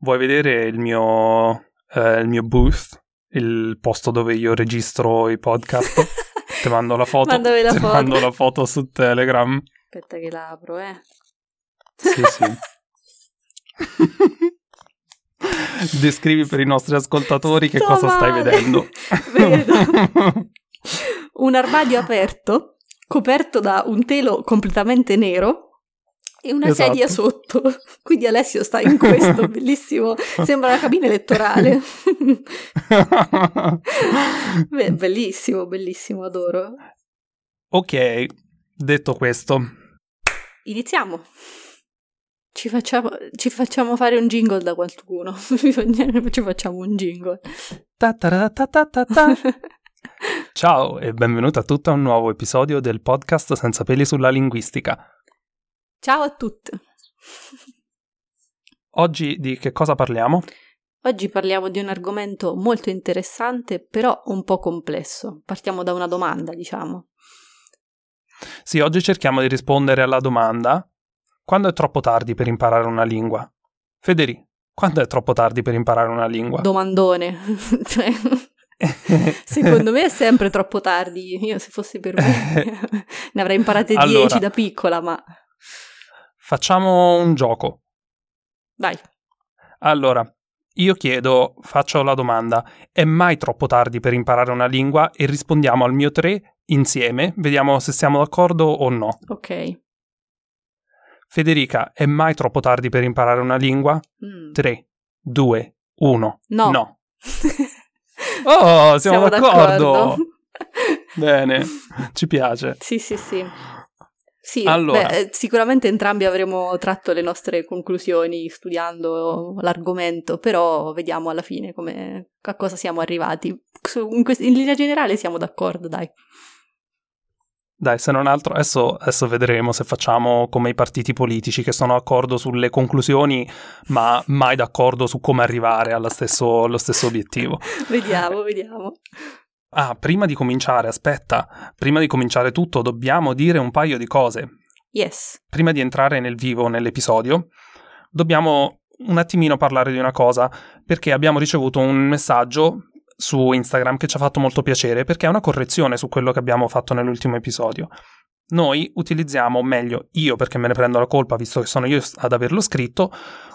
Vuoi vedere il mio, eh, il mio booth? Il posto dove io registro i podcast? Ti mando la foto. Mandami la foto. mando la foto su Telegram. Aspetta che la apro, eh. Sì, sì. Descrivi per i nostri ascoltatori che Sto cosa stai male. vedendo. Vedo un armadio aperto, coperto da un telo completamente nero e una Esatto. sedia sotto. Quindi Alessio sta in questo, bellissimo. Sembra una cabina elettorale. Beh, bellissimo, bellissimo, adoro. ok, detto questo, Iniziamo. Ci facciamo, ci facciamo fare un jingle da qualcuno. ci facciamo un jingle. ta ta ta ciao e benvenuta a tutti a un nuovo episodio del podcast Senza peli sulla linguistica. Ciao a tutti. Oggi di che cosa parliamo? Oggi parliamo di un argomento molto interessante, però un po' complesso. Partiamo da una domanda, diciamo. Sì, oggi cerchiamo di rispondere alla domanda quando è troppo tardi per imparare una lingua? Federi, quando è troppo tardi per imparare una lingua? Domandone. Cioè, secondo me è sempre troppo tardi. Io, se fosse per me, ne avrei imparate 10 Allora. da piccola, ma Facciamo un gioco. dai. Allora, io chiedo, faccio la domanda, è mai troppo tardi per imparare una lingua? E rispondiamo al mio 3 insieme, vediamo se siamo d'accordo o no. Ok. Federica, è mai troppo tardi per imparare una lingua? Mm. 3, 2, 1. No. No. Oh, siamo, d'accordo. d'accordo. Bene, ci piace. Sì, sì, sì. Sì, Allora. beh, eh, sicuramente entrambi avremo tratto le nostre conclusioni studiando l'argomento, però vediamo alla fine come, a cosa siamo arrivati. In, quest- in linea generale siamo d'accordo, dai. Dai, se non altro, adesso, adesso vedremo se facciamo come i partiti politici che sono d'accordo sulle conclusioni, ma mai d'accordo su come arrivare allo stesso, allo stesso obiettivo. Vediamo, vediamo. Ah, prima di cominciare, aspetta, prima di cominciare tutto dobbiamo dire un paio di cose. Yes. Prima di entrare nel vivo nell'episodio, dobbiamo un attimino parlare di una cosa, perché abbiamo ricevuto un messaggio su Instagram che ci ha fatto molto piacere, perché è una correzione su quello che abbiamo fatto nell'ultimo episodio. Noi utilizziamo, meglio io perché me ne prendo la colpa visto che sono io ad averlo scritto,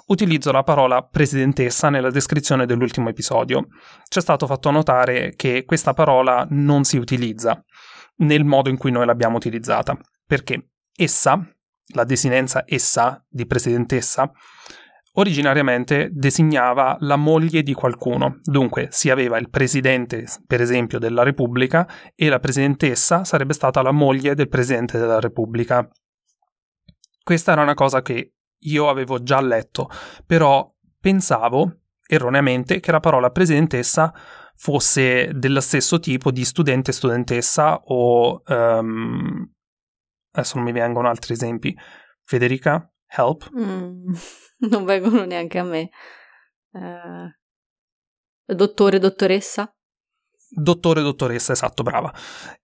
utilizzo la parola presidentessa nella descrizione dell'ultimo episodio. Ci è stato fatto notare che questa parola non si utilizza nel modo in cui noi l'abbiamo utilizzata, perché essa, la desinenza essa di presidentessa, originariamente designava la moglie di qualcuno. Dunque si aveva il presidente, per esempio, della Repubblica e la presidentessa sarebbe stata la moglie del presidente della Repubblica. Questa era una cosa che io avevo già letto, però pensavo erroneamente che la parola presidentessa fosse dello stesso tipo di studente studentessa o ehm, adesso non mi vengono altri esempi. Federica, help. Mm, non vengono neanche a me. Eh, dottore, dottoressa? Dottore, dottoressa, esatto, brava.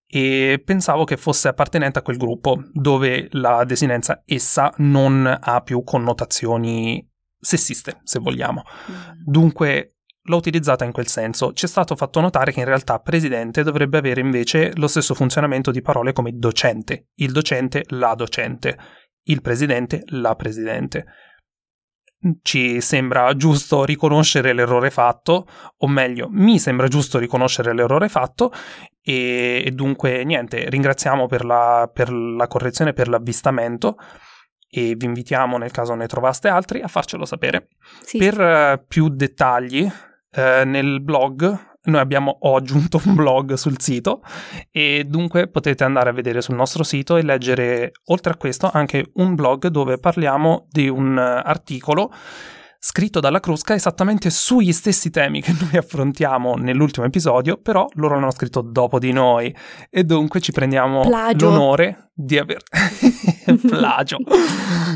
E pensavo che fosse appartenente a quel gruppo dove la desinenza essa non ha più connotazioni sessiste, se vogliamo. Mm. Dunque l'ho utilizzata in quel senso. Ci è stato fatto notare che in realtà presidente dovrebbe avere invece lo stesso funzionamento di parole come docente, il docente, la docente, il presidente, la presidente. Ci sembra giusto riconoscere l'errore fatto, o meglio, mi sembra giusto riconoscere l'errore fatto, e, e dunque niente, ringraziamo per la, per la correzione, per l'avvistamento, e vi invitiamo, nel caso ne trovaste altri, a farcelo sapere. Sì, Per eh, più dettagli, eh, nel blog noi abbiamo ho aggiunto un blog sul sito e dunque potete andare a vedere sul nostro sito e leggere oltre a questo anche un blog dove parliamo di un eh, articolo scritto dalla Crusca esattamente sugli stessi temi che noi affrontiamo nell'ultimo episodio, però loro l'hanno scritto dopo di noi e dunque ci prendiamo Plagio. l'onore di aver plagio.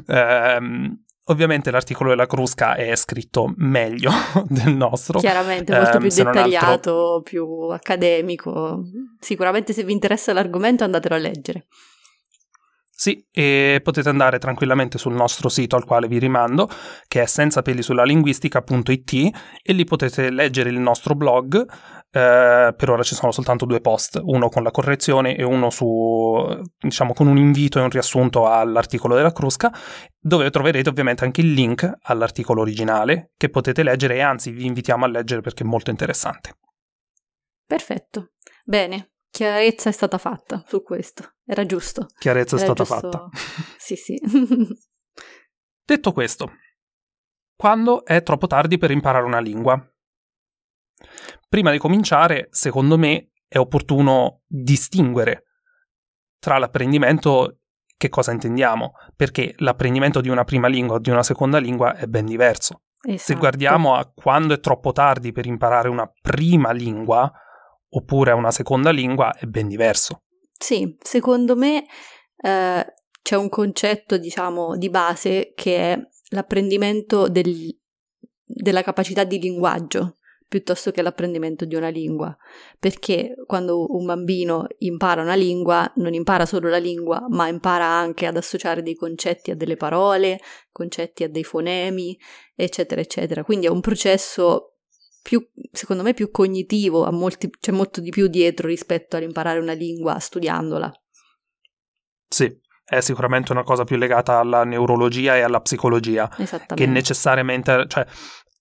Ehm, ovviamente l'articolo della Crusca è scritto meglio del nostro. chiaramente molto ehm, più non altro- dettagliato, più accademico. Sicuramente se vi interessa l'argomento andatelo a leggere. Sì, e potete andare tranquillamente sul nostro sito al quale vi rimando, che è senzapelisullalinguistica.it e lì potete leggere il nostro blog. Eh, per ora ci sono soltanto due post, uno con la correzione e uno su, diciamo, con un invito e un riassunto all'articolo della Crusca, dove troverete ovviamente anche il link all'articolo originale che potete leggere e anzi vi invitiamo a leggere perché è molto interessante. Perfetto. Bene, chiarezza è stata fatta su questo. Era giusto. Chiarezza Era è stata giusto... fatta. Sì, sì. Detto questo, quando è troppo tardi per imparare una lingua? Prima di cominciare, secondo me, è opportuno distinguere tra l'apprendimento che cosa intendiamo, perché l'apprendimento di una prima lingua o di una seconda lingua è ben diverso. Esatto. Se guardiamo a quando è troppo tardi per imparare una prima lingua oppure una seconda lingua, è ben diverso. Sì, secondo me eh, c'è un concetto, diciamo, di base che è l'apprendimento del, della capacità di linguaggio piuttosto che l'apprendimento di una lingua, perché quando un bambino impara una lingua non impara solo la lingua, ma impara anche ad associare dei concetti a delle parole, concetti a dei fonemi, eccetera, eccetera. Quindi è un processo più, secondo me, più cognitivo, molti, c'è molto di più dietro rispetto all'imparare una lingua studiandola. Sì, è sicuramente una cosa più legata alla neurologia e alla psicologia, che necessariamente, cioè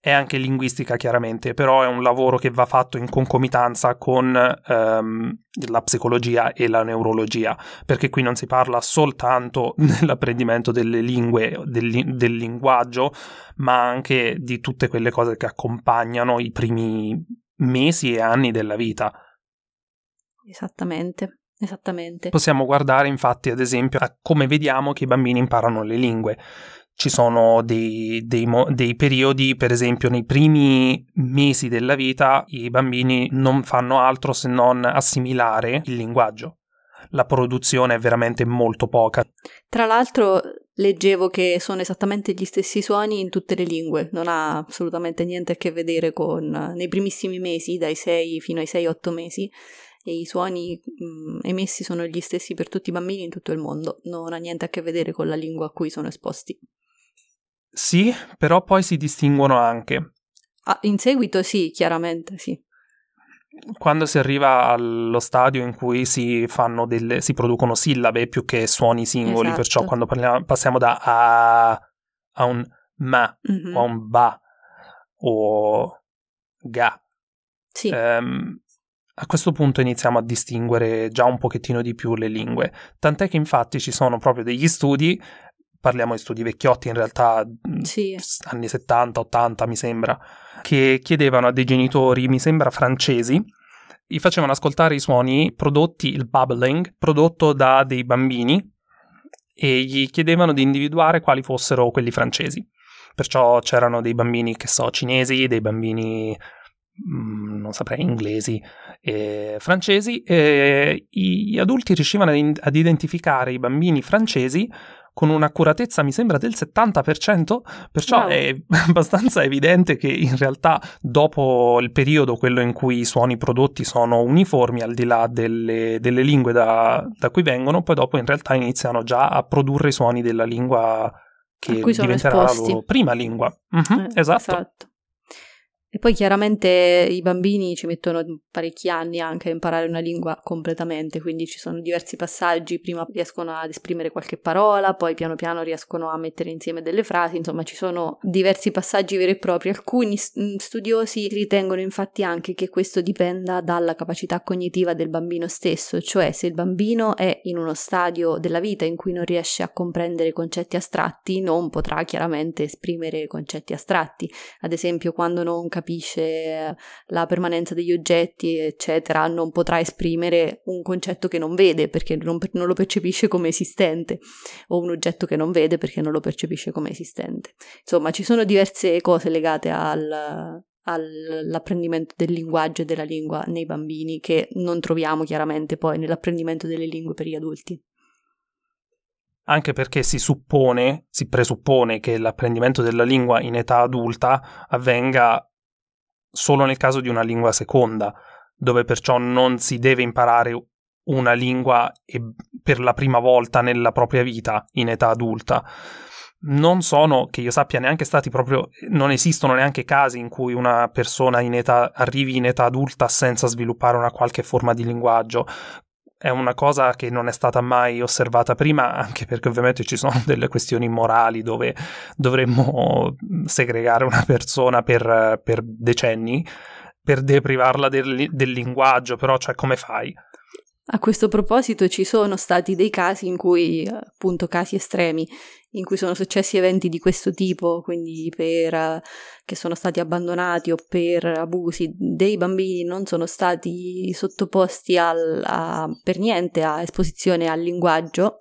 è anche linguistica chiaramente, però è un lavoro che va fatto in concomitanza con ehm, la psicologia e la neurologia, perché qui non si parla soltanto dell'apprendimento delle lingue, del, del linguaggio, ma anche di tutte quelle cose che accompagnano i primi mesi e anni della vita. Esattamente. Esattamente. Possiamo guardare infatti ad esempio a come vediamo che i bambini imparano le lingue ci sono dei, dei, dei, periodi, per esempio nei primi mesi della vita, i bambini non fanno altro se non assimilare il linguaggio. La produzione è veramente molto poca. Tra l'altro leggevo che sono esattamente gli stessi suoni in tutte le lingue, non ha assolutamente niente a che vedere con nei primissimi mesi, dai 6 fino ai 6-8 mesi, e i suoni mh, emessi sono gli stessi per tutti i bambini in tutto il mondo, non ha niente a che vedere con la lingua a cui sono esposti. Sì, però poi si distinguono anche. Ah, in seguito sì, chiaramente sì. Quando si arriva allo stadio in cui si, delle, si producono sillabe più che suoni singoli, esatto. perciò quando parliamo, passiamo da a a un ma mm-hmm. o a un ba o ga. Sì. Um, a questo punto iniziamo a distinguere già un pochettino di più le lingue, tant'è che infatti ci sono proprio degli studi parliamo di studi vecchiotti in realtà, mm, sì. anni 70, 80 mi sembra, che chiedevano a dei genitori, mi sembra francesi, gli facevano ascoltare i suoni prodotti, il bubbling, prodotto da dei bambini e gli chiedevano di individuare quali fossero quelli francesi. Perciò c'erano dei bambini, che so, cinesi, dei bambini mm, non saprei, inglesi e francesi, e gli adulti riuscivano ad identificare i bambini francesi con un'accuratezza mi sembra del 70%, perciò wow. è abbastanza evidente che in realtà dopo il periodo, quello in cui i suoni prodotti sono uniformi al di là delle, delle lingue da, da, cui vengono, poi dopo in realtà iniziano già a produrre i suoni della lingua che diventerà esposti. la loro prima lingua. Mm-hmm, eh, esatto. esatto. E poi chiaramente i bambini ci mettono parecchi anni anche a imparare una lingua completamente, quindi ci sono diversi passaggi, prima riescono ad esprimere qualche parola, poi piano piano riescono a mettere insieme delle frasi, insomma ci sono diversi passaggi veri e propri. Alcuni mm, studiosi ritengono infatti anche che questo dipenda dalla capacità cognitiva del bambino stesso, cioè se il bambino è in uno stadio della vita in cui non riesce a comprendere concetti astratti, non potrà chiaramente esprimere concetti astratti. Ad esempio quando non capisce capisce la permanenza degli oggetti, eccetera, non potrà esprimere un concetto che non vede perché non, non lo percepisce come esistente, o un oggetto che non vede perché non lo percepisce come esistente. Insomma, ci sono diverse cose legate al, all'apprendimento del linguaggio e della lingua nei bambini che non troviamo chiaramente poi nell'apprendimento delle lingue per gli adulti. Anche perché si suppone, si presuppone che l'apprendimento della lingua in età adulta avvenga solo nel caso di una lingua seconda, dove perciò non si deve imparare una lingua per la prima volta nella propria vita in età adulta. Non sono, che io sappia, neanche stati proprio, non esistono neanche casi in cui una persona in età, arrivi in età adulta senza sviluppare una qualche forma di linguaggio. È una cosa che non è stata mai osservata prima, anche perché ovviamente ci sono delle questioni morali dove dovremmo segregare una persona per, per decenni per deprivarla del, del linguaggio, però cioè come fai? A questo proposito ci sono stati dei casi in cui, appunto, casi estremi, in cui sono successi eventi di questo tipo, quindi per che sono stati abbandonati o per abusi, dei bambini non sono stati sottoposti al, a, per niente a esposizione al linguaggio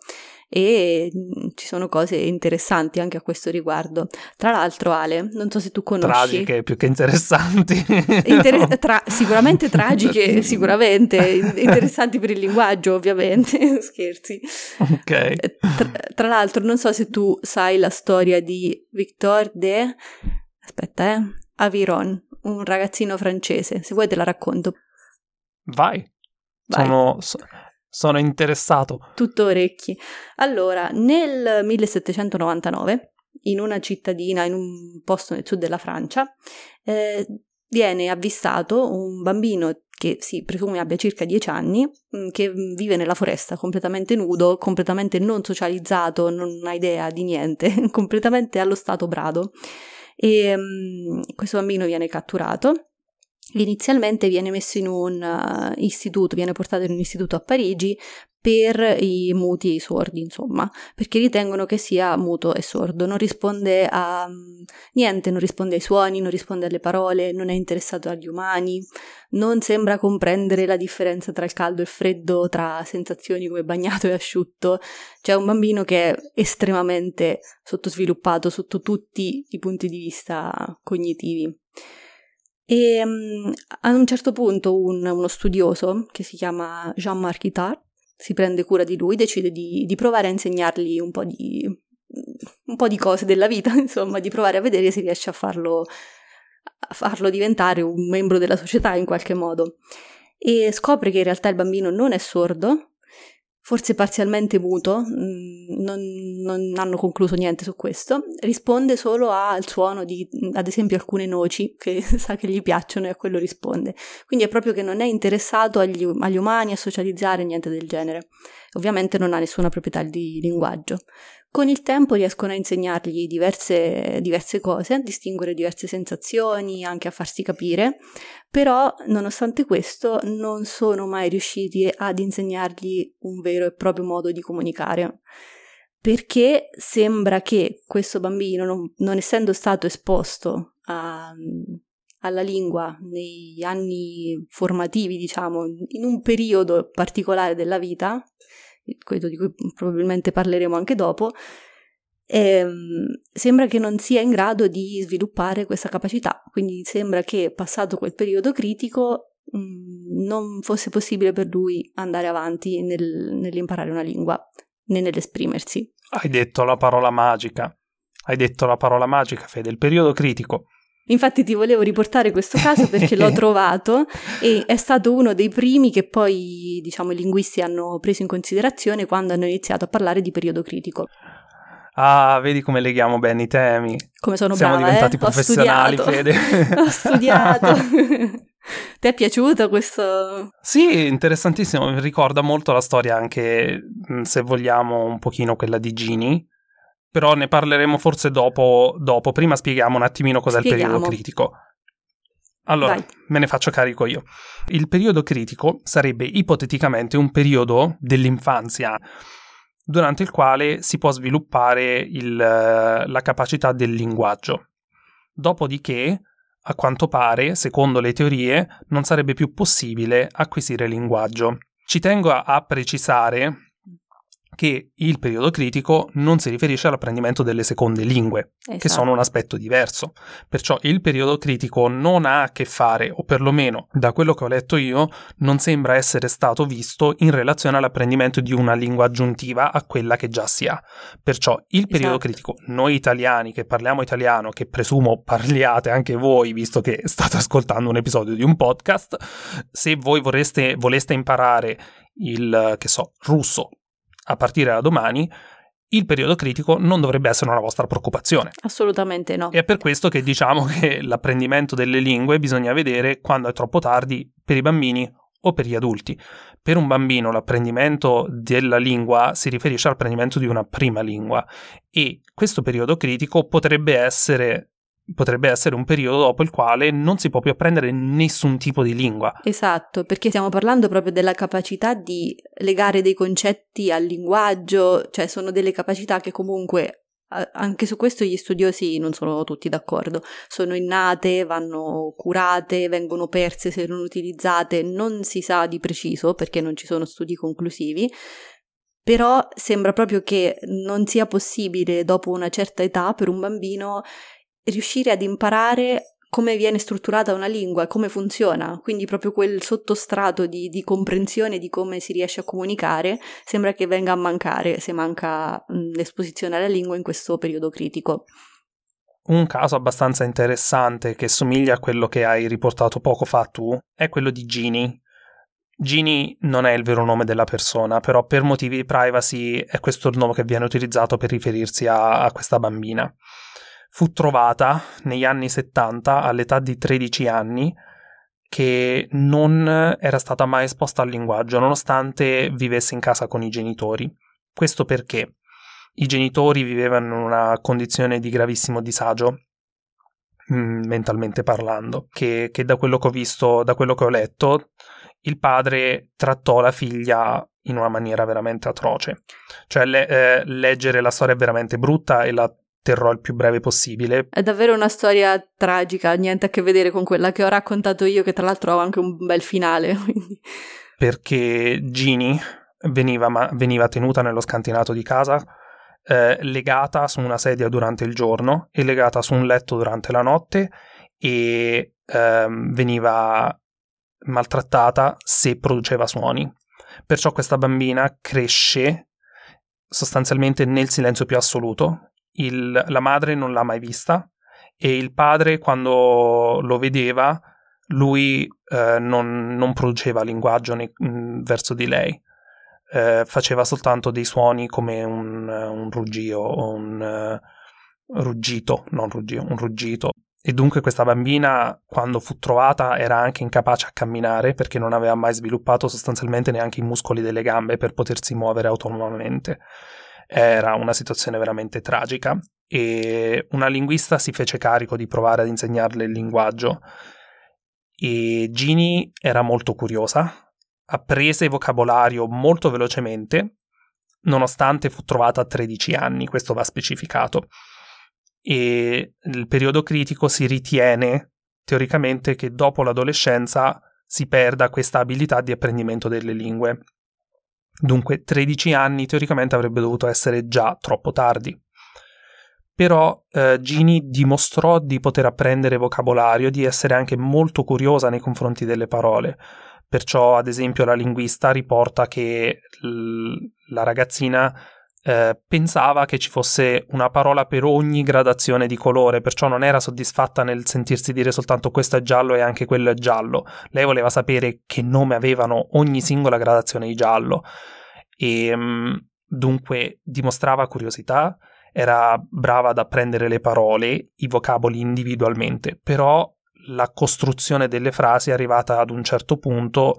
e mm, ci sono cose interessanti anche a questo riguardo. Tra l'altro, Ale, non so se tu conosci. Tragiche più che interessanti. Inter- tra- sicuramente tragiche, sicuramente interessanti per il linguaggio, ovviamente. Scherzi. Ok. Eh, tra-, tra l'altro, non so se tu sai la storia di Victor de. Aspetta, eh. Aviron, un ragazzino francese. Se vuoi te la racconto. Vai. Vai. Sono, sono interessato. Tutto orecchi. Allora, nel 1799, in una cittadina, in un posto nel sud della Francia, eh, viene avvistato un bambino che si presume abbia circa 10 anni, mm, che vive nella foresta completamente nudo, completamente non socializzato, non ha idea di niente, completamente allo stato brado. E um, questo bambino viene catturato Inizialmente viene messo in un uh, istituto, viene portato in un istituto a Parigi per i muti e i sordi, insomma, perché ritengono che sia muto e sordo, non risponde a um, niente, non risponde ai suoni, non risponde alle parole, non è interessato agli umani, non sembra comprendere la differenza tra il caldo e il freddo, tra sensazioni come bagnato e asciutto. C'è un bambino che è estremamente sottosviluppato sotto tutti i punti di vista cognitivi. E um, a un certo punto un, uno studioso che si chiama Jean-Marc Itard si prende cura di lui, decide di, di provare a insegnargli un po, di, un po' di cose della vita, insomma, di provare a vedere se riesce a farlo, a farlo diventare un membro della società in qualche modo. E scopre che in realtà il bambino non è sordo, forse parzialmente muto, mm, non, non, hanno concluso niente su questo, risponde solo al suono di, ad esempio, alcune noci che sa che gli piacciono e a quello risponde. Quindi è proprio che non è interessato agli, agli umani, a socializzare, niente del genere. Ovviamente non ha nessuna proprietà di linguaggio. Con il tempo riescono a insegnargli diverse, diverse cose, a distinguere diverse sensazioni, anche a farsi capire, però nonostante questo non sono mai riusciti ad insegnargli un vero e proprio modo di comunicare. Perché sembra che questo bambino, non, non essendo stato esposto a, alla lingua nei anni formativi, diciamo, in un periodo particolare della vita, quello di cui probabilmente parleremo anche dopo, ehm, sembra che non sia in grado di sviluppare questa capacità. Quindi sembra che passato quel periodo critico mm, non fosse possibile per lui andare avanti nel, nell'imparare una lingua né nell'esprimersi. Hai detto la parola magica. Hai detto la parola magica, Fede, il periodo critico. Infatti ti volevo riportare questo caso perché l'ho trovato e è stato uno dei primi che poi, diciamo, i linguisti hanno preso in considerazione quando hanno iniziato a parlare di periodo critico. Ah, vedi come leghiamo bene i temi. Come sono Siamo brava, diventati eh? professionali, Ho Fede. Ho studiato. Ti è piaciuto questo? Sì, interessantissimo. Ricorda molto la storia anche, se vogliamo, un pochino quella di Gini però ne parleremo forse dopo, dopo. Prima spieghiamo un attimino cos'è Spieghiamo. il periodo critico. Allora, Vai. me ne faccio carico io. Il periodo critico sarebbe ipoteticamente un periodo dell'infanzia durante il quale si può sviluppare il, la capacità del linguaggio. Dopodiché, a quanto pare, secondo le teorie, non sarebbe più possibile acquisire linguaggio. Ci tengo a, a precisare che il periodo critico non si riferisce all'apprendimento delle seconde lingue, esatto. che sono un aspetto diverso. Perciò il periodo critico non ha a che fare, o perlomeno da quello che ho letto io, non sembra essere stato visto in relazione all'apprendimento di una lingua aggiuntiva a quella che già si ha. Perciò il periodo esatto. critico, noi italiani che parliamo italiano, che presumo parliate anche voi, visto che state ascoltando un episodio di un podcast, se voi vorreste, voleste imparare il, che so, russo a partire da domani, il periodo critico non dovrebbe essere una vostra preoccupazione. Assolutamente no. E è per questo che diciamo che l'apprendimento delle lingue bisogna vedere quando è troppo tardi per i bambini o per gli adulti. Per un bambino l'apprendimento della lingua si riferisce all'apprendimento di una prima lingua e questo periodo critico potrebbe essere potrebbe essere un periodo dopo il quale non si può più apprendere nessun tipo di lingua. Esatto, perché stiamo parlando proprio della capacità di legare dei concetti al linguaggio, cioè sono delle capacità che comunque anche su questo gli studiosi non sono tutti d'accordo, sono innate, vanno curate, vengono perse se non utilizzate, non si sa di preciso perché non ci sono studi conclusivi, però sembra proprio che non sia possibile dopo una certa età per un bambino riuscire ad imparare come viene strutturata una lingua, come funziona, quindi proprio quel sottostrato di, di, comprensione di come si riesce a comunicare sembra che venga a mancare se manca mh, l'esposizione alla lingua in questo periodo critico. Un caso abbastanza interessante che somiglia a quello che hai riportato poco fa tu è quello di Ginny. Ginny non è il vero nome della persona, però per motivi di privacy è questo il nome che viene utilizzato per riferirsi a, a questa bambina fu trovata negli anni 70 all'età di 13 anni che non era stata mai esposta al linguaggio nonostante vivesse in casa con i genitori. Questo perché i genitori vivevano in una condizione di gravissimo disagio mm, mentalmente parlando, che, che, da quello che ho visto, da quello che ho letto, il padre trattò la figlia in una maniera veramente atroce. Cioè, le, eh, leggere la storia è veramente brutta e la terrò il più breve possibile. È davvero una storia tragica, niente a che vedere con quella che ho raccontato io, che tra l'altro ha anche un bel finale. Perché Ginny veniva, ma- veniva, tenuta nello scantinato di casa, eh, legata su una sedia durante il giorno e legata su un letto durante la notte e eh, veniva maltrattata se produceva suoni. Perciò questa bambina cresce sostanzialmente nel silenzio più assoluto, il, la madre non l'ha mai vista e il padre quando lo vedeva lui eh, non, non, produceva linguaggio ne, mh, mm, verso di lei. Eh, faceva soltanto dei suoni come un, un ruggio un uh, ruggito non ruggio, un ruggito. E dunque questa bambina quando fu trovata era anche incapace a camminare perché non aveva mai sviluppato sostanzialmente neanche i muscoli delle gambe per potersi muovere autonomamente era una situazione veramente tragica e una linguista si fece carico di provare ad insegnarle il linguaggio e Ginny era molto curiosa, apprese vocabolario molto velocemente, nonostante fu trovata a 13 anni, questo va specificato. E il periodo critico si ritiene teoricamente che dopo l'adolescenza si perda questa abilità di apprendimento delle lingue. Dunque 13 anni teoricamente avrebbe dovuto essere già troppo tardi. Però eh, Ginny dimostrò di poter apprendere vocabolario, di essere anche molto curiosa nei confronti delle parole. Perciò, ad esempio, la linguista riporta che l- la ragazzina eh, pensava che ci fosse una parola per ogni gradazione di colore, perciò non era soddisfatta nel sentirsi dire soltanto questo è giallo e anche quello è giallo. Lei voleva sapere che nome avevano ogni singola gradazione di giallo e mm, dunque dimostrava curiosità, era brava ad apprendere le parole, i vocaboli individualmente, però la costruzione delle frasi arrivata ad un certo punto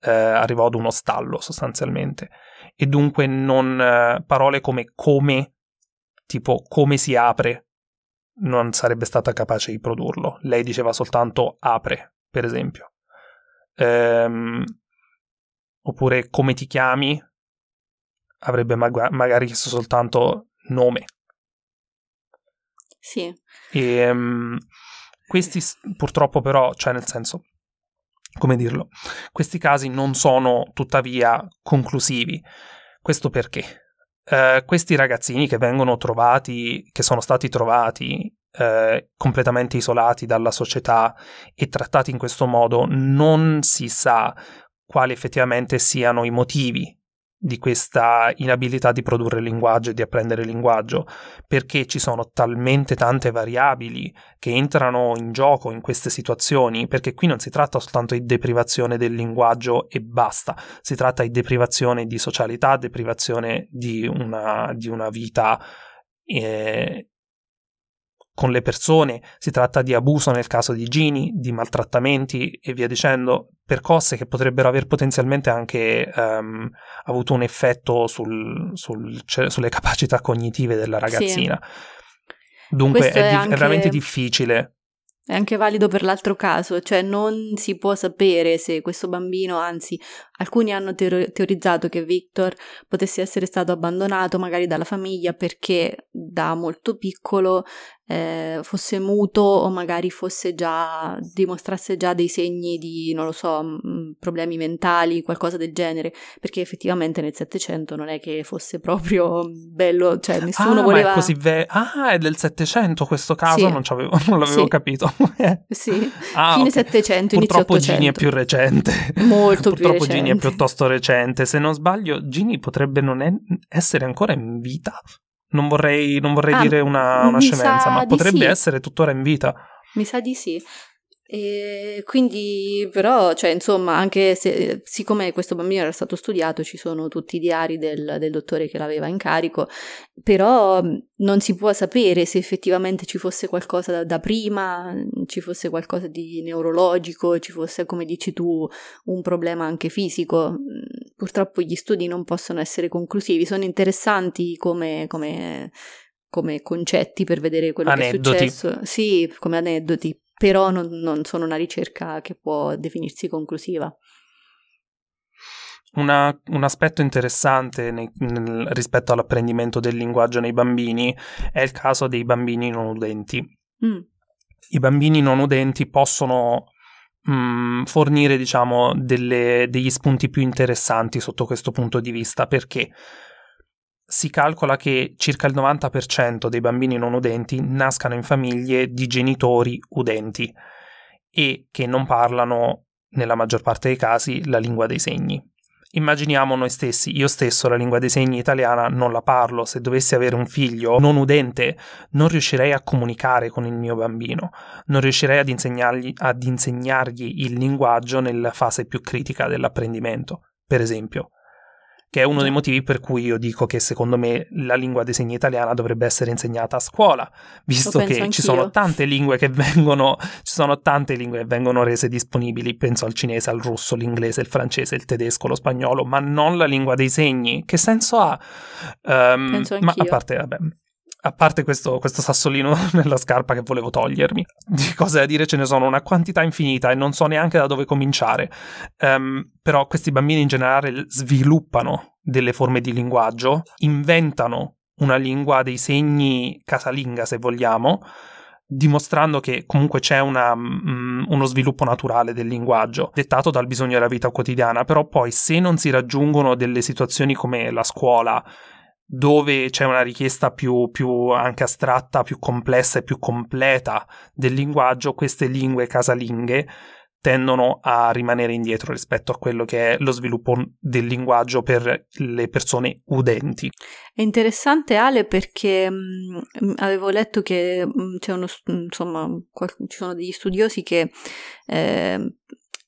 eh, arrivò ad uno stallo sostanzialmente e dunque non eh, parole come come, tipo come si apre, non sarebbe stata capace di produrlo. Lei diceva soltanto apre, per esempio. Ehm, oppure come ti chiami, avrebbe mag- magari chiesto soltanto nome. Sì. E, um, questi purtroppo però, cioè nel senso, come dirlo, questi casi non sono tuttavia conclusivi. Questo perché? eh, questi ragazzini che vengono trovati, che sono stati trovati eh, completamente isolati dalla società e trattati in questo modo, non si sa quali effettivamente siano i motivi di questa inabilità di produrre linguaggio e di apprendere linguaggio, perché ci sono talmente tante variabili che entrano in gioco in queste situazioni, perché qui non si tratta soltanto di deprivazione del linguaggio e basta, si tratta di deprivazione di socialità, deprivazione di una, di una vita eh, con le persone, si tratta di abuso nel caso di Gini, di maltrattamenti e via dicendo, percosse che potrebbero aver potenzialmente anche um, avuto un effetto sul, sul, sulle capacità cognitive della ragazzina. Sì. Dunque è, è, anche... è veramente difficile è anche valido per l'altro caso, cioè non si può sapere se questo bambino, anzi alcuni hanno teorizzato che Victor potesse essere stato abbandonato magari dalla famiglia perché da molto piccolo eh, fosse muto o magari fosse già dimostrasse già dei segni di, non lo so, mh, problemi mentali, qualcosa del genere, perché effettivamente nel Settecento non è che fosse proprio bello, cioè nessuno ah, voleva... Ma è così ve- ah, è del Settecento questo caso, sì. non, non, l'avevo sì. capito. sì, ah, fine Settecento, okay. inizio Purtroppo Gini è più recente. Molto più recente. Gini è piuttosto recente, se non sbaglio Gini potrebbe non è- essere ancora in vita. Non vorrei, non vorrei ah, dire una, una scemenza, ma potrebbe sì. essere tuttora in vita. Mi sa di sì. E quindi, però, cioè, insomma, anche se, siccome questo bambino era stato studiato, ci sono tutti i diari del, del dottore che l'aveva in carico, però non si può sapere se effettivamente ci fosse qualcosa da, da prima, ci fosse qualcosa di neurologico, ci fosse, come dici tu, un problema anche fisico. Purtroppo gli studi non possono essere conclusivi, sono interessanti come, come, come concetti per vedere quello aneddoti. che è successo. Sì, come aneddoti però non, non sono una ricerca che può definirsi conclusiva. Una, un aspetto interessante nei, nel, rispetto all'apprendimento del linguaggio nei bambini è il caso dei bambini non udenti. Mm. I bambini non udenti possono mh, mm, fornire, diciamo, delle, degli spunti più interessanti sotto questo punto di vista perché si calcola che circa il 90% dei bambini non udenti nascano in famiglie di genitori udenti e che non parlano, nella maggior parte dei casi, la lingua dei segni. Immaginiamo noi stessi, io stesso la lingua dei segni italiana non la parlo, se dovessi avere un figlio non udente non riuscirei a comunicare con il mio bambino, non riuscirei ad insegnargli, ad insegnargli il linguaggio nella fase più critica dell'apprendimento, per esempio che è uno dei motivi per cui io dico che secondo me la lingua dei segni italiana dovrebbe essere insegnata a scuola, visto che anch'io. ci sono tante lingue che vengono ci sono tante lingue che vengono rese disponibili, penso al cinese, al russo, l'inglese, il francese, il tedesco, lo spagnolo, ma non la lingua dei segni. Che senso ha? Um, ma a parte vabbè, a parte questo, questo, sassolino nella scarpa che volevo togliermi, di cose da dire ce ne sono una quantità infinita e non so neanche da dove cominciare. Um, però questi bambini in generale sviluppano delle forme di linguaggio, inventano una lingua dei segni casalinga, se vogliamo, dimostrando che comunque c'è una, um, uno sviluppo naturale del linguaggio, dettato dal bisogno della vita quotidiana, però poi se non si raggiungono delle situazioni come la scuola, dove c'è una richiesta più, più, anche astratta, più complessa e più completa del linguaggio, queste lingue casalinghe tendono a rimanere indietro rispetto a quello che è lo sviluppo del linguaggio per le persone udenti. È interessante Ale perché mh, mm, avevo letto che mh, mm, c'è uno, insomma, qual- ci sono degli studiosi che eh,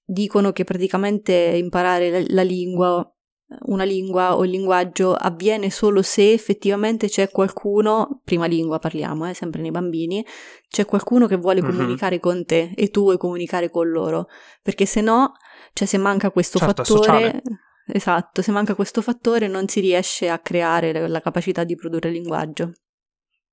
dicono che praticamente imparare la, la lingua una lingua o il linguaggio avviene solo se effettivamente c'è qualcuno, prima lingua parliamo, eh, sempre nei bambini, c'è qualcuno che vuole mm-hmm. comunicare con te e tu vuoi comunicare con loro, perché se no, cioè se manca questo certo, fattore, esatto, se manca questo fattore non si riesce a creare la capacità di produrre linguaggio.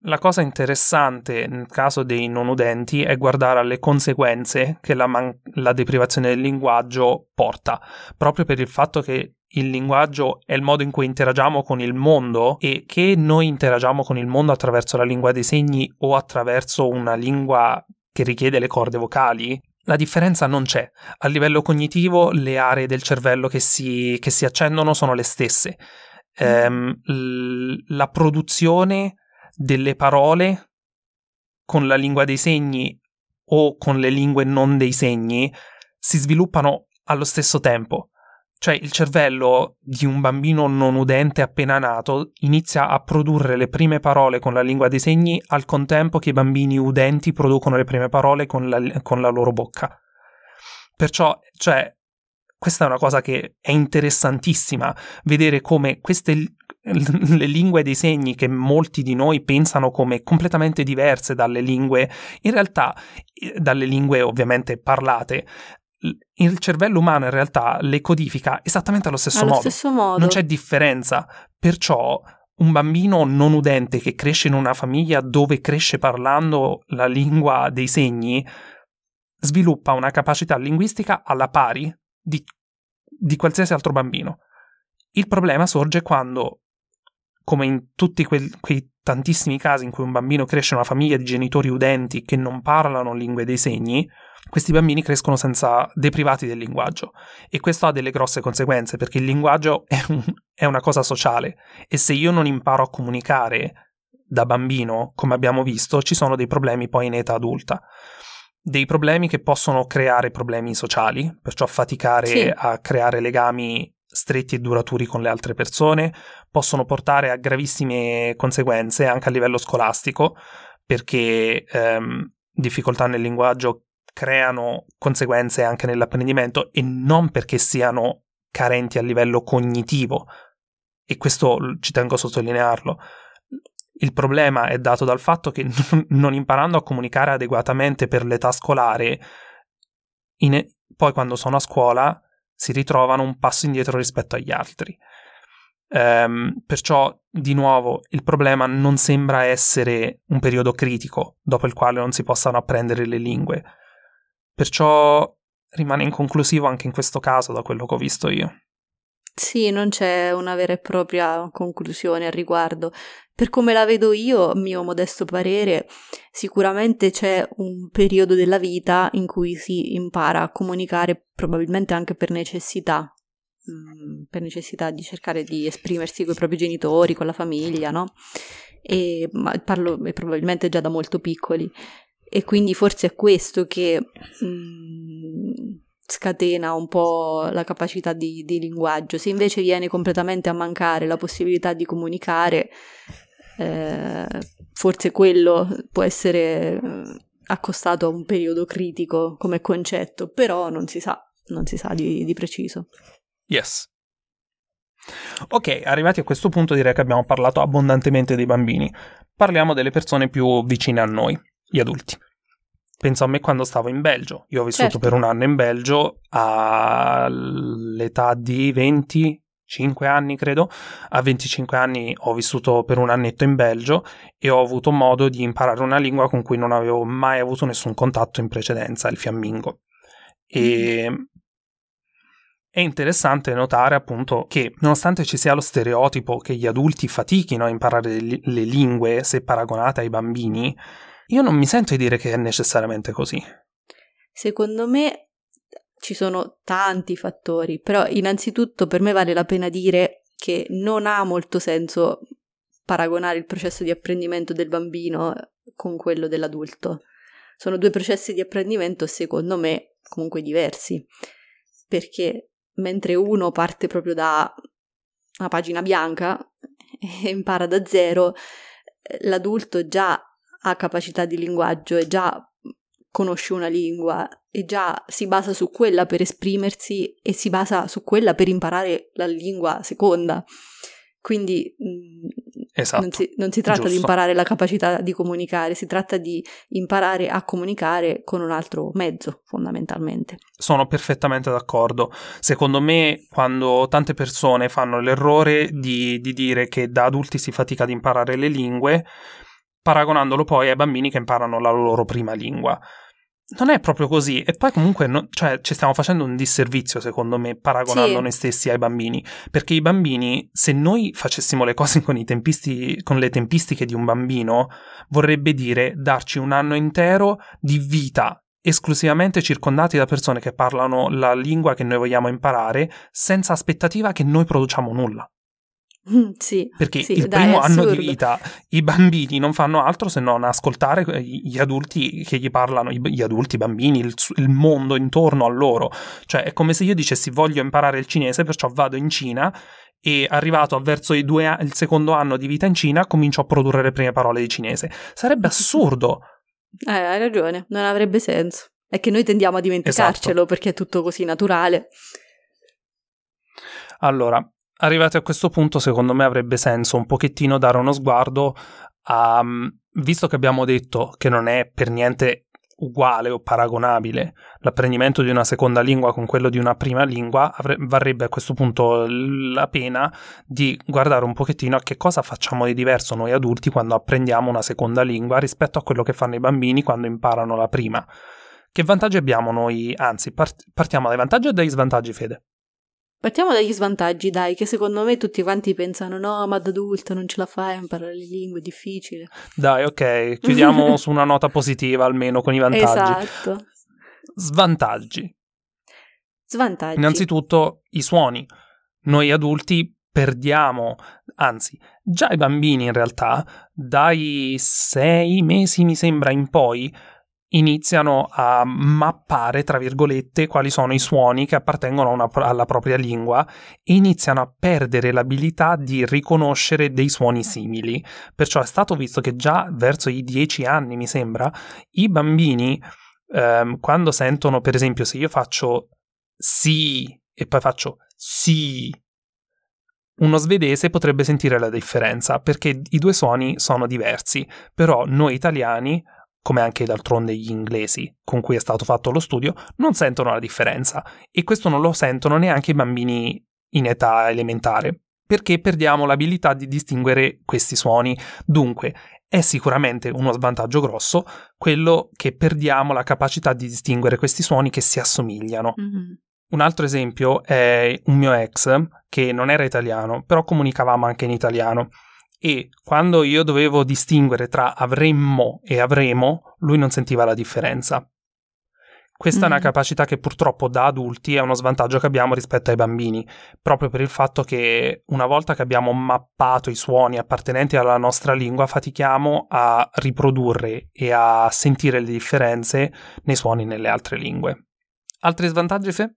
La cosa interessante nel caso dei non udenti è guardare alle conseguenze che la, man- la, deprivazione del linguaggio porta, proprio per il fatto che il linguaggio è il modo in cui interagiamo con il mondo e che noi interagiamo con il mondo attraverso la lingua dei segni o attraverso una lingua che richiede le corde vocali, la differenza non c'è. A livello cognitivo le aree del cervello che si, che si accendono sono le stesse ehm, l- la produzione delle parole con la lingua dei segni o con le lingue non dei segni si sviluppano allo stesso tempo. Cioè il cervello di un bambino non udente appena nato inizia a produrre le prime parole con la lingua dei segni al contempo che i bambini udenti producono le prime parole con la, con la loro bocca. Perciò, cioè, questa è una cosa che è interessantissima, vedere come queste le lingue dei segni che molti di noi pensano come completamente diverse dalle lingue, in realtà dalle lingue ovviamente parlate, il cervello umano in realtà le codifica esattamente allo stesso, allo modo. stesso modo. Non c'è differenza. Perciò un bambino non udente che cresce in una famiglia dove cresce parlando la lingua dei segni sviluppa una capacità linguistica alla pari di, di qualsiasi altro bambino. Il problema sorge quando, come in tutti quei, quei tantissimi casi in cui un bambino cresce in una famiglia di genitori udenti che non parlano lingue dei segni, questi bambini crescono senza deprivati del linguaggio e questo ha delle grosse conseguenze perché il linguaggio è, un, è una cosa sociale e se io non imparo a comunicare da bambino, come abbiamo visto, ci sono dei problemi poi in età adulta. Dei problemi che possono creare problemi sociali, perciò faticare sì. a creare legami stretti e duraturi con le altre persone, possono portare a gravissime conseguenze anche a livello scolastico, perché ehm, difficoltà nel linguaggio creano conseguenze anche nell'apprendimento e non perché siano carenti a livello cognitivo. E questo ci tengo a sottolinearlo. Il problema è dato dal fatto che non imparando a comunicare adeguatamente per l'età scolare, in, poi quando sono a scuola si ritrovano un passo indietro rispetto agli altri. Um, perciò, di nuovo, il problema non sembra essere un periodo critico dopo il quale non si possano apprendere le lingue, Perciò rimane inconclusivo anche in questo caso, da quello che ho visto io. Sì, non c'è una vera e propria conclusione al riguardo. Per come la vedo io, a mio modesto parere, sicuramente c'è un periodo della vita in cui si impara a comunicare, probabilmente anche per necessità, mm, per necessità di cercare di esprimersi con i propri genitori, con la famiglia, no? E parlo probabilmente già da molto piccoli. E quindi forse è questo che mh, mm, scatena un po' la capacità di, di, linguaggio. Se invece viene completamente a mancare la possibilità di comunicare, eh, forse quello può essere eh, accostato a un periodo critico come concetto, però non si sa, non si sa di, di preciso. Yes. Ok, arrivati a questo punto direi che abbiamo parlato abbondantemente dei bambini. Parliamo delle persone più vicine a noi gli adulti. Penso a me quando stavo in Belgio. Io ho vissuto certo. per un anno in Belgio all'età di 25 anni, credo. A 25 anni ho vissuto per un annetto in Belgio e ho avuto modo di imparare una lingua con cui non avevo mai avuto nessun contatto in precedenza, il fiammingo. E mm. È interessante notare appunto che nonostante ci sia lo stereotipo che gli adulti fatichino a imparare le lingue se paragonate ai bambini, io non mi sento di dire che è necessariamente così. Secondo me ci sono tanti fattori, però innanzitutto per me vale la pena dire che non ha molto senso paragonare il processo di apprendimento del bambino con quello dell'adulto. Sono due processi di apprendimento secondo me comunque diversi, perché mentre uno parte proprio da una pagina bianca e impara da zero, l'adulto già ha capacità di linguaggio e già conosce una lingua e già si basa su quella per esprimersi e si basa su quella per imparare la lingua seconda. Quindi mm, esatto, non, si, non, si, tratta giusto. di imparare la capacità di comunicare, si tratta di imparare a comunicare con un altro mezzo, fondamentalmente. Sono perfettamente d'accordo. Secondo me, quando tante persone fanno l'errore di, di dire che da adulti si fatica ad imparare le lingue, paragonandolo poi ai bambini che imparano la loro prima lingua. Non è proprio così, e poi comunque no, cioè, ci stiamo facendo un disservizio, secondo me, paragonando sì. noi stessi ai bambini, perché i bambini, se noi facessimo le cose con, tempisti, con le tempistiche di un bambino, vorrebbe dire darci un anno intero di vita esclusivamente circondati da persone che parlano la lingua che noi vogliamo imparare, senza aspettativa che noi produciamo nulla. Sì, Perché sì, il dai, primo anno di vita i bambini non fanno altro se non ascoltare gli adulti che gli parlano, gli adulti, i bambini, il, il mondo intorno a loro. Cioè è come se io dicessi voglio imparare il cinese, perciò vado in Cina e arrivato verso i due il secondo anno di vita in Cina comincio a produrre le prime parole di cinese. Sarebbe assurdo. Eh, hai ragione, non avrebbe senso. È che noi tendiamo a dimenticarcelo Esatto. perché è tutto così naturale. Allora, arrivati a questo punto, secondo me avrebbe senso un pochettino dare uno sguardo a, mm, visto che abbiamo detto che non è per niente uguale o paragonabile l'apprendimento di una seconda lingua con quello di una prima lingua, avre- varrebbe a questo punto la pena di guardare un pochettino a che cosa facciamo di diverso noi adulti quando apprendiamo una seconda lingua rispetto a quello che fanno i bambini quando imparano la prima. Che vantaggi abbiamo noi? Anzi, part- partiamo dai vantaggi o dai svantaggi, Fede? Partiamo dagli svantaggi, dai, che secondo me tutti quanti pensano no, ma da adulto non ce la fai a imparare le lingue, è difficile. Dai, ok, chiudiamo su una nota positiva almeno con i vantaggi. Esatto. Svantaggi. Svantaggi. Innanzitutto i suoni. Noi adulti perdiamo, anzi, già i bambini in realtà, dai sei mesi mi sembra in poi, iniziano a mappare, tra virgolette, quali sono i suoni che appartengono una- alla propria lingua e iniziano a perdere l'abilità di riconoscere dei suoni simili. Perciò è stato visto che già verso i 10 anni, mi sembra, i bambini, ehm, quando sentono, per esempio, se io faccio sì e poi faccio sì, uno svedese potrebbe sentire la differenza perché i due suoni sono diversi, però noi italiani, come anche d'altronde gli inglesi con cui è stato fatto lo studio, non sentono la differenza e questo non lo sentono neanche i bambini in età elementare perché perdiamo l'abilità di distinguere questi suoni. Dunque, è sicuramente uno svantaggio grosso quello che perdiamo la capacità di distinguere questi suoni che si assomigliano. Mhm. Un altro esempio è un mio ex che non era italiano, però comunicavamo anche in italiano e quando io dovevo distinguere tra avremmo e avremo, lui non sentiva la differenza. Questa è una Mm. capacità che purtroppo da adulti è uno svantaggio che abbiamo rispetto ai bambini, proprio per il fatto che una volta che abbiamo mappato i suoni appartenenti alla nostra lingua, fatichiamo a riprodurre e a sentire le differenze nei suoni nelle altre lingue. Altri svantaggi, Fe?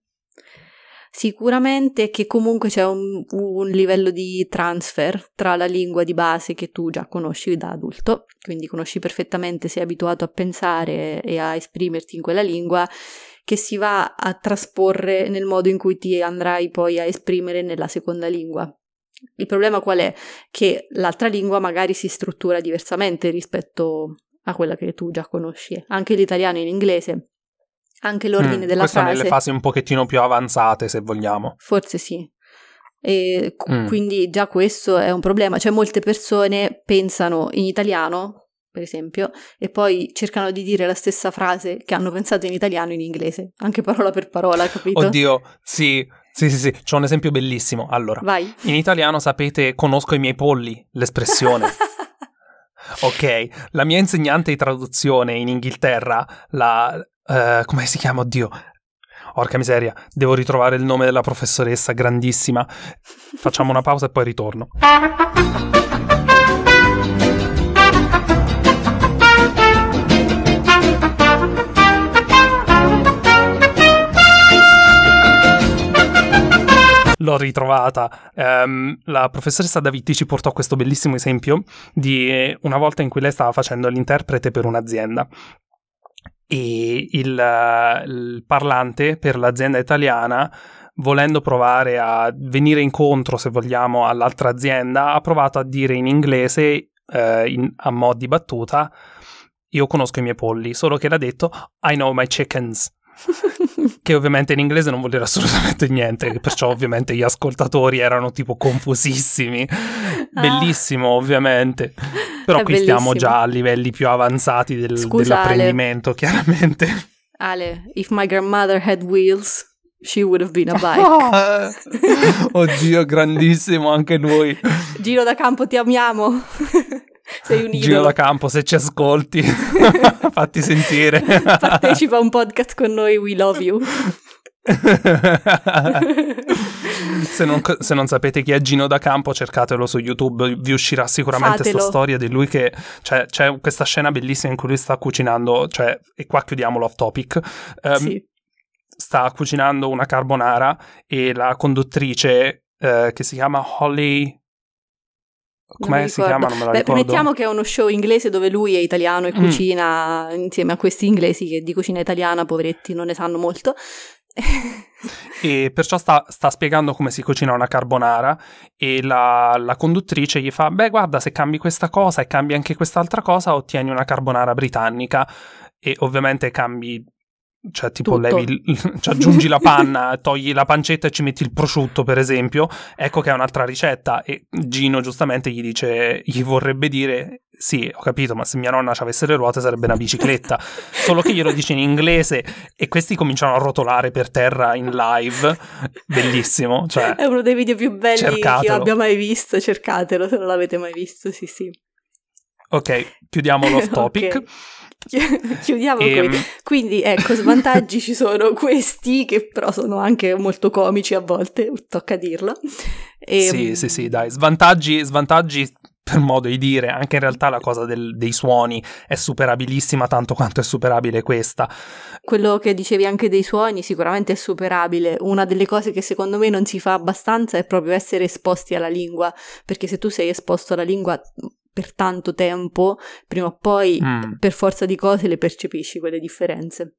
Sicuramente che comunque c'è un, un livello di transfer tra la lingua di base che tu già conosci da adulto, quindi conosci perfettamente, sei abituato a pensare e a esprimerti in quella lingua, che si va a trasporre nel modo in cui ti andrai poi a esprimere nella seconda lingua. Il problema qual è? Che l'altra lingua magari si struttura diversamente rispetto a quella che tu già conosci, anche l'italiano e l'inglese. Anche l'ordine Mm, della questo frase. nelle fasi un pochettino più avanzate, se vogliamo. Forse sì. E qu- Mm. quindi già questo è un problema. Cioè, molte persone pensano in italiano, per esempio, e poi cercano di dire la stessa frase che hanno pensato in italiano in inglese, anche parola per parola, capito? Oddio, sì, sì, sì, sì, c'ho un esempio bellissimo. Allora, Vai. in italiano sapete conosco i miei polli, l'espressione. ok, la mia insegnante di traduzione in Inghilterra, la... eh, come si chiama? Oddio. Porca miseria, devo ritrovare il nome della professoressa, grandissima. Facciamo una pausa e poi ritorno. L'ho ritrovata. Ehm, la professoressa Davitti ci portò questo bellissimo esempio di una volta in cui lei stava facendo l'interprete per un'azienda e il, il parlante per l'azienda italiana volendo provare a venire incontro, se vogliamo, all'altra azienda, ha provato a dire in inglese, eh, in- a mo' di battuta, io conosco i miei polli, solo che l'ha detto I know my chickens, che ovviamente in inglese non vuol dire assolutamente niente, perciò ovviamente gli ascoltatori erano tipo confusissimi. Bellissimo, ovviamente. Però È qui stiamo bellissimo. già a livelli più avanzati del- Scusa, Ale. dell'apprendimento, chiaramente. Ale, if my grandmother had wheels, she would have been a bike. Oddio, grandissimo anche lui. Giro da campo, ti amiamo. Sei un Giro da campo, se ci ascolti, fatti sentire. Partecipa a un podcast con noi, we love you. Se, non, se, non, sapete chi è Gino da Campo, cercatelo su YouTube, vi uscirà sicuramente questa storia di lui che cioè, c'è questa scena bellissima in cui lui sta cucinando, cioè, e qua chiudiamo l'off topic. Um, sì. Sta cucinando una carbonara e la conduttrice uh, che si chiama Holly come si chiama? Non me la Beh, ricordo. Mettiamo che è uno show inglese dove lui è italiano e mm. cucina insieme a questi inglesi che di cucina italiana, poveretti, non ne sanno molto. E perciò sta, sta, spiegando come si cucina una carbonara e la, la, conduttrice gli fa beh guarda se cambi questa cosa e cambi anche quest'altra cosa ottieni una carbonara britannica. E ovviamente cambi cioè tipo levi, cioè, aggiungi la panna, togli la pancetta e ci metti il prosciutto per esempio, ecco che è un'altra ricetta e Gino giustamente gli dice, gli vorrebbe dire sì, ho capito, ma se mia nonna avesse le ruote sarebbe una bicicletta, solo che glielo dice in inglese e questi cominciano a rotolare per terra in live, bellissimo, cioè, è uno dei video più belli cercatelo. che io abbia mai visto, cercatelo se non l'avete mai visto, sì sì. Ok, chiudiamo l'off topic. okay. Chiudiamo e... qui. Ehm. Quindi ecco, svantaggi ci sono questi che però sono anche molto comici a volte, tocca dirlo. E... Sì, ehm, sì, sì, dai, svantaggi, svantaggi per modo di dire, anche in realtà la cosa del, dei suoni è superabilissima tanto quanto è superabile questa. Quello che dicevi anche dei suoni sicuramente è superabile. Una delle cose che secondo me non si fa abbastanza è proprio essere esposti alla lingua, perché se tu sei esposto alla lingua per tanto tempo, prima o poi mm. per forza di cose le percepisci quelle differenze.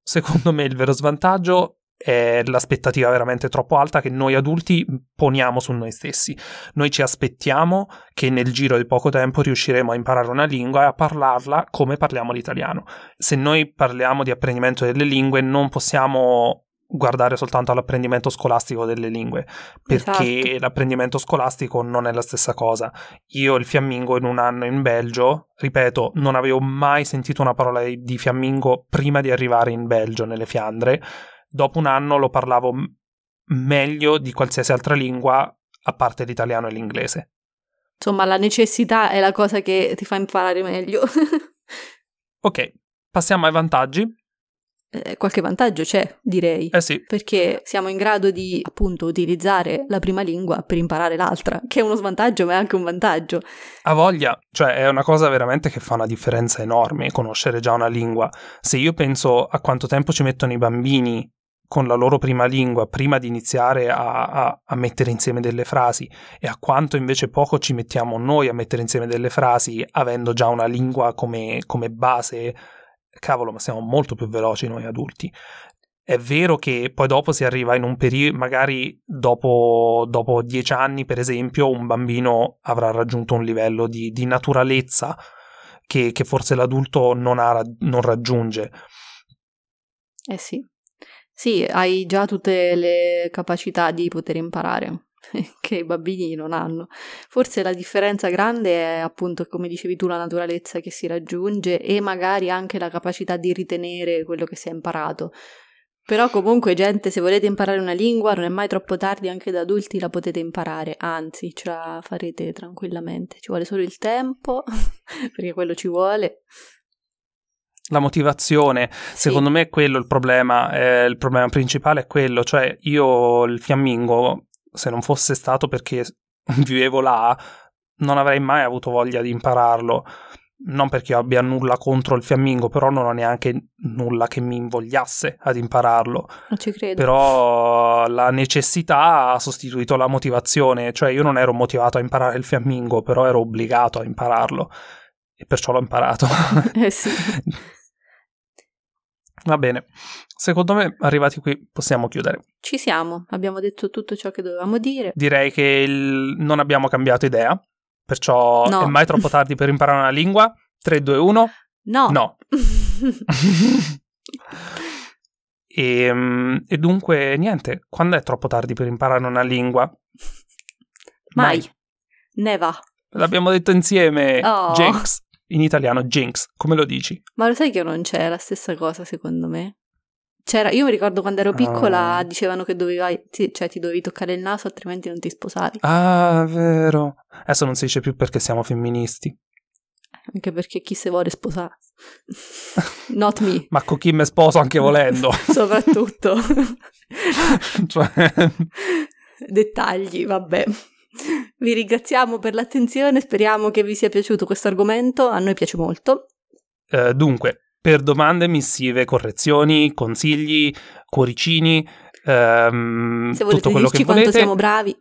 Secondo me il vero svantaggio è l'aspettativa veramente troppo alta che noi adulti poniamo su noi stessi. Noi ci aspettiamo che nel giro di poco tempo riusciremo a imparare una lingua e a parlarla come parliamo l'italiano. Se noi parliamo di apprendimento delle lingue non possiamo guardare soltanto all'apprendimento scolastico delle lingue, perché esatto. l'apprendimento scolastico non è la stessa cosa. Io il fiammingo in un anno in Belgio, ripeto, non avevo mai sentito una parola di fiammingo prima di arrivare in Belgio, nelle Fiandre. Dopo un anno lo parlavo meglio di qualsiasi altra lingua, a parte l'italiano e l'inglese. Insomma, la necessità è la cosa che ti fa imparare meglio. ok, passiamo ai vantaggi eh, qualche vantaggio c'è, direi. Eh sì. Perché siamo in grado di appunto utilizzare la prima lingua per imparare l'altra, che è uno svantaggio ma è anche un vantaggio. Ha voglia, cioè è una cosa veramente che fa una differenza enorme conoscere già una lingua. Se io penso a quanto tempo ci mettono i bambini con la loro prima lingua prima di iniziare a, a, a, mettere insieme delle frasi e a quanto invece poco ci mettiamo noi a mettere insieme delle frasi avendo già una lingua come, come base cavolo, ma siamo molto più veloci noi adulti. È vero che poi dopo si arriva in un periodo, magari dopo, dopo, dieci anni, per esempio, un bambino avrà raggiunto un livello di, di naturalezza che, che, forse l'adulto non, ha, non raggiunge. Eh sì. Sì, hai già tutte le capacità di poter imparare. che i bambini non hanno. Forse la differenza grande è appunto, come dicevi tu, la naturalezza che si raggiunge e magari anche la capacità di ritenere quello che si è imparato. Però comunque, gente, se volete imparare una lingua non è mai troppo tardi, anche da adulti la potete imparare, anzi, ce la farete tranquillamente. Ci vuole solo il tempo, perché quello ci vuole. La motivazione, sì. secondo me è quello il problema, eh, il problema principale è quello, cioè io il fiammingo se non fosse stato perché vivevo là, non avrei mai avuto voglia di impararlo. Non perché io abbia nulla contro il fiammingo, però non ho neanche nulla che mi invogliasse ad impararlo. Non ci credo. Però la necessità ha sostituito la motivazione, cioè io non ero motivato a imparare il fiammingo, però ero obbligato a impararlo e perciò l'ho imparato. eh sì. Va bene, secondo me arrivati qui possiamo chiudere. Ci siamo, abbiamo detto tutto ciò che dovevamo dire. Direi che il... non abbiamo cambiato idea, perciò no. è mai troppo tardi per imparare una lingua. 3, 2, 1. No. No. e, ehm, e, dunque, niente, quando è troppo tardi per imparare una lingua? Mai. mai. Neva. L'abbiamo detto insieme. Oh. Jinx in italiano Jinx, come lo dici? Ma lo sai che non c'è la stessa cosa secondo me? C'era, io mi ricordo quando ero piccola oh. dicevano che dovevi, cioè ti dovevi toccare il naso altrimenti non ti sposavi. Ah, vero. Adesso non si dice più perché siamo femministi. anche perché chi se vuole sposare. Not me. Ma con chi me sposo anche volendo. Soprattutto. cioè... Dettagli, vabbè. Vi ringraziamo per l'attenzione, speriamo che vi sia piaciuto questo argomento, a noi piace molto. Eh, dunque, per domande, missive, correzioni, consigli, cuoricini, ehm, Se volete tutto quello dirci che quanto volete, siamo bravi,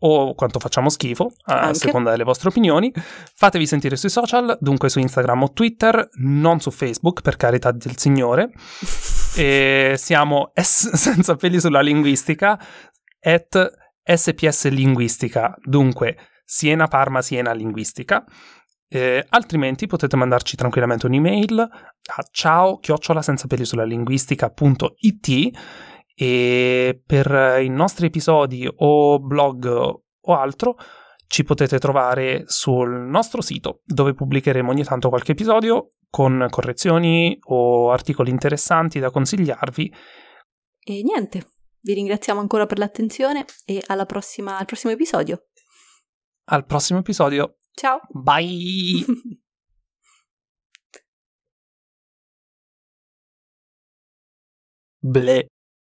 o quanto facciamo schifo, a Anche. seconda delle vostre opinioni, fatevi sentire sui social, dunque su Instagram o Twitter, non su Facebook, per carità del Signore. e siamo S- senza peli sulla linguistica, at SPS Linguistica, dunque Siena Parma Siena Linguistica. Eh, altrimenti potete mandarci tranquillamente un'email a ciao chiocciola senza peli sulla linguistica.it e per i nostri episodi o blog o altro ci potete trovare sul nostro sito dove pubblicheremo ogni tanto qualche episodio con correzioni o articoli interessanti da consigliarvi. e niente. Vi ringraziamo ancora per l'attenzione e alla prossima, al prossimo episodio. Al prossimo episodio. Ciao! Bye! Ble.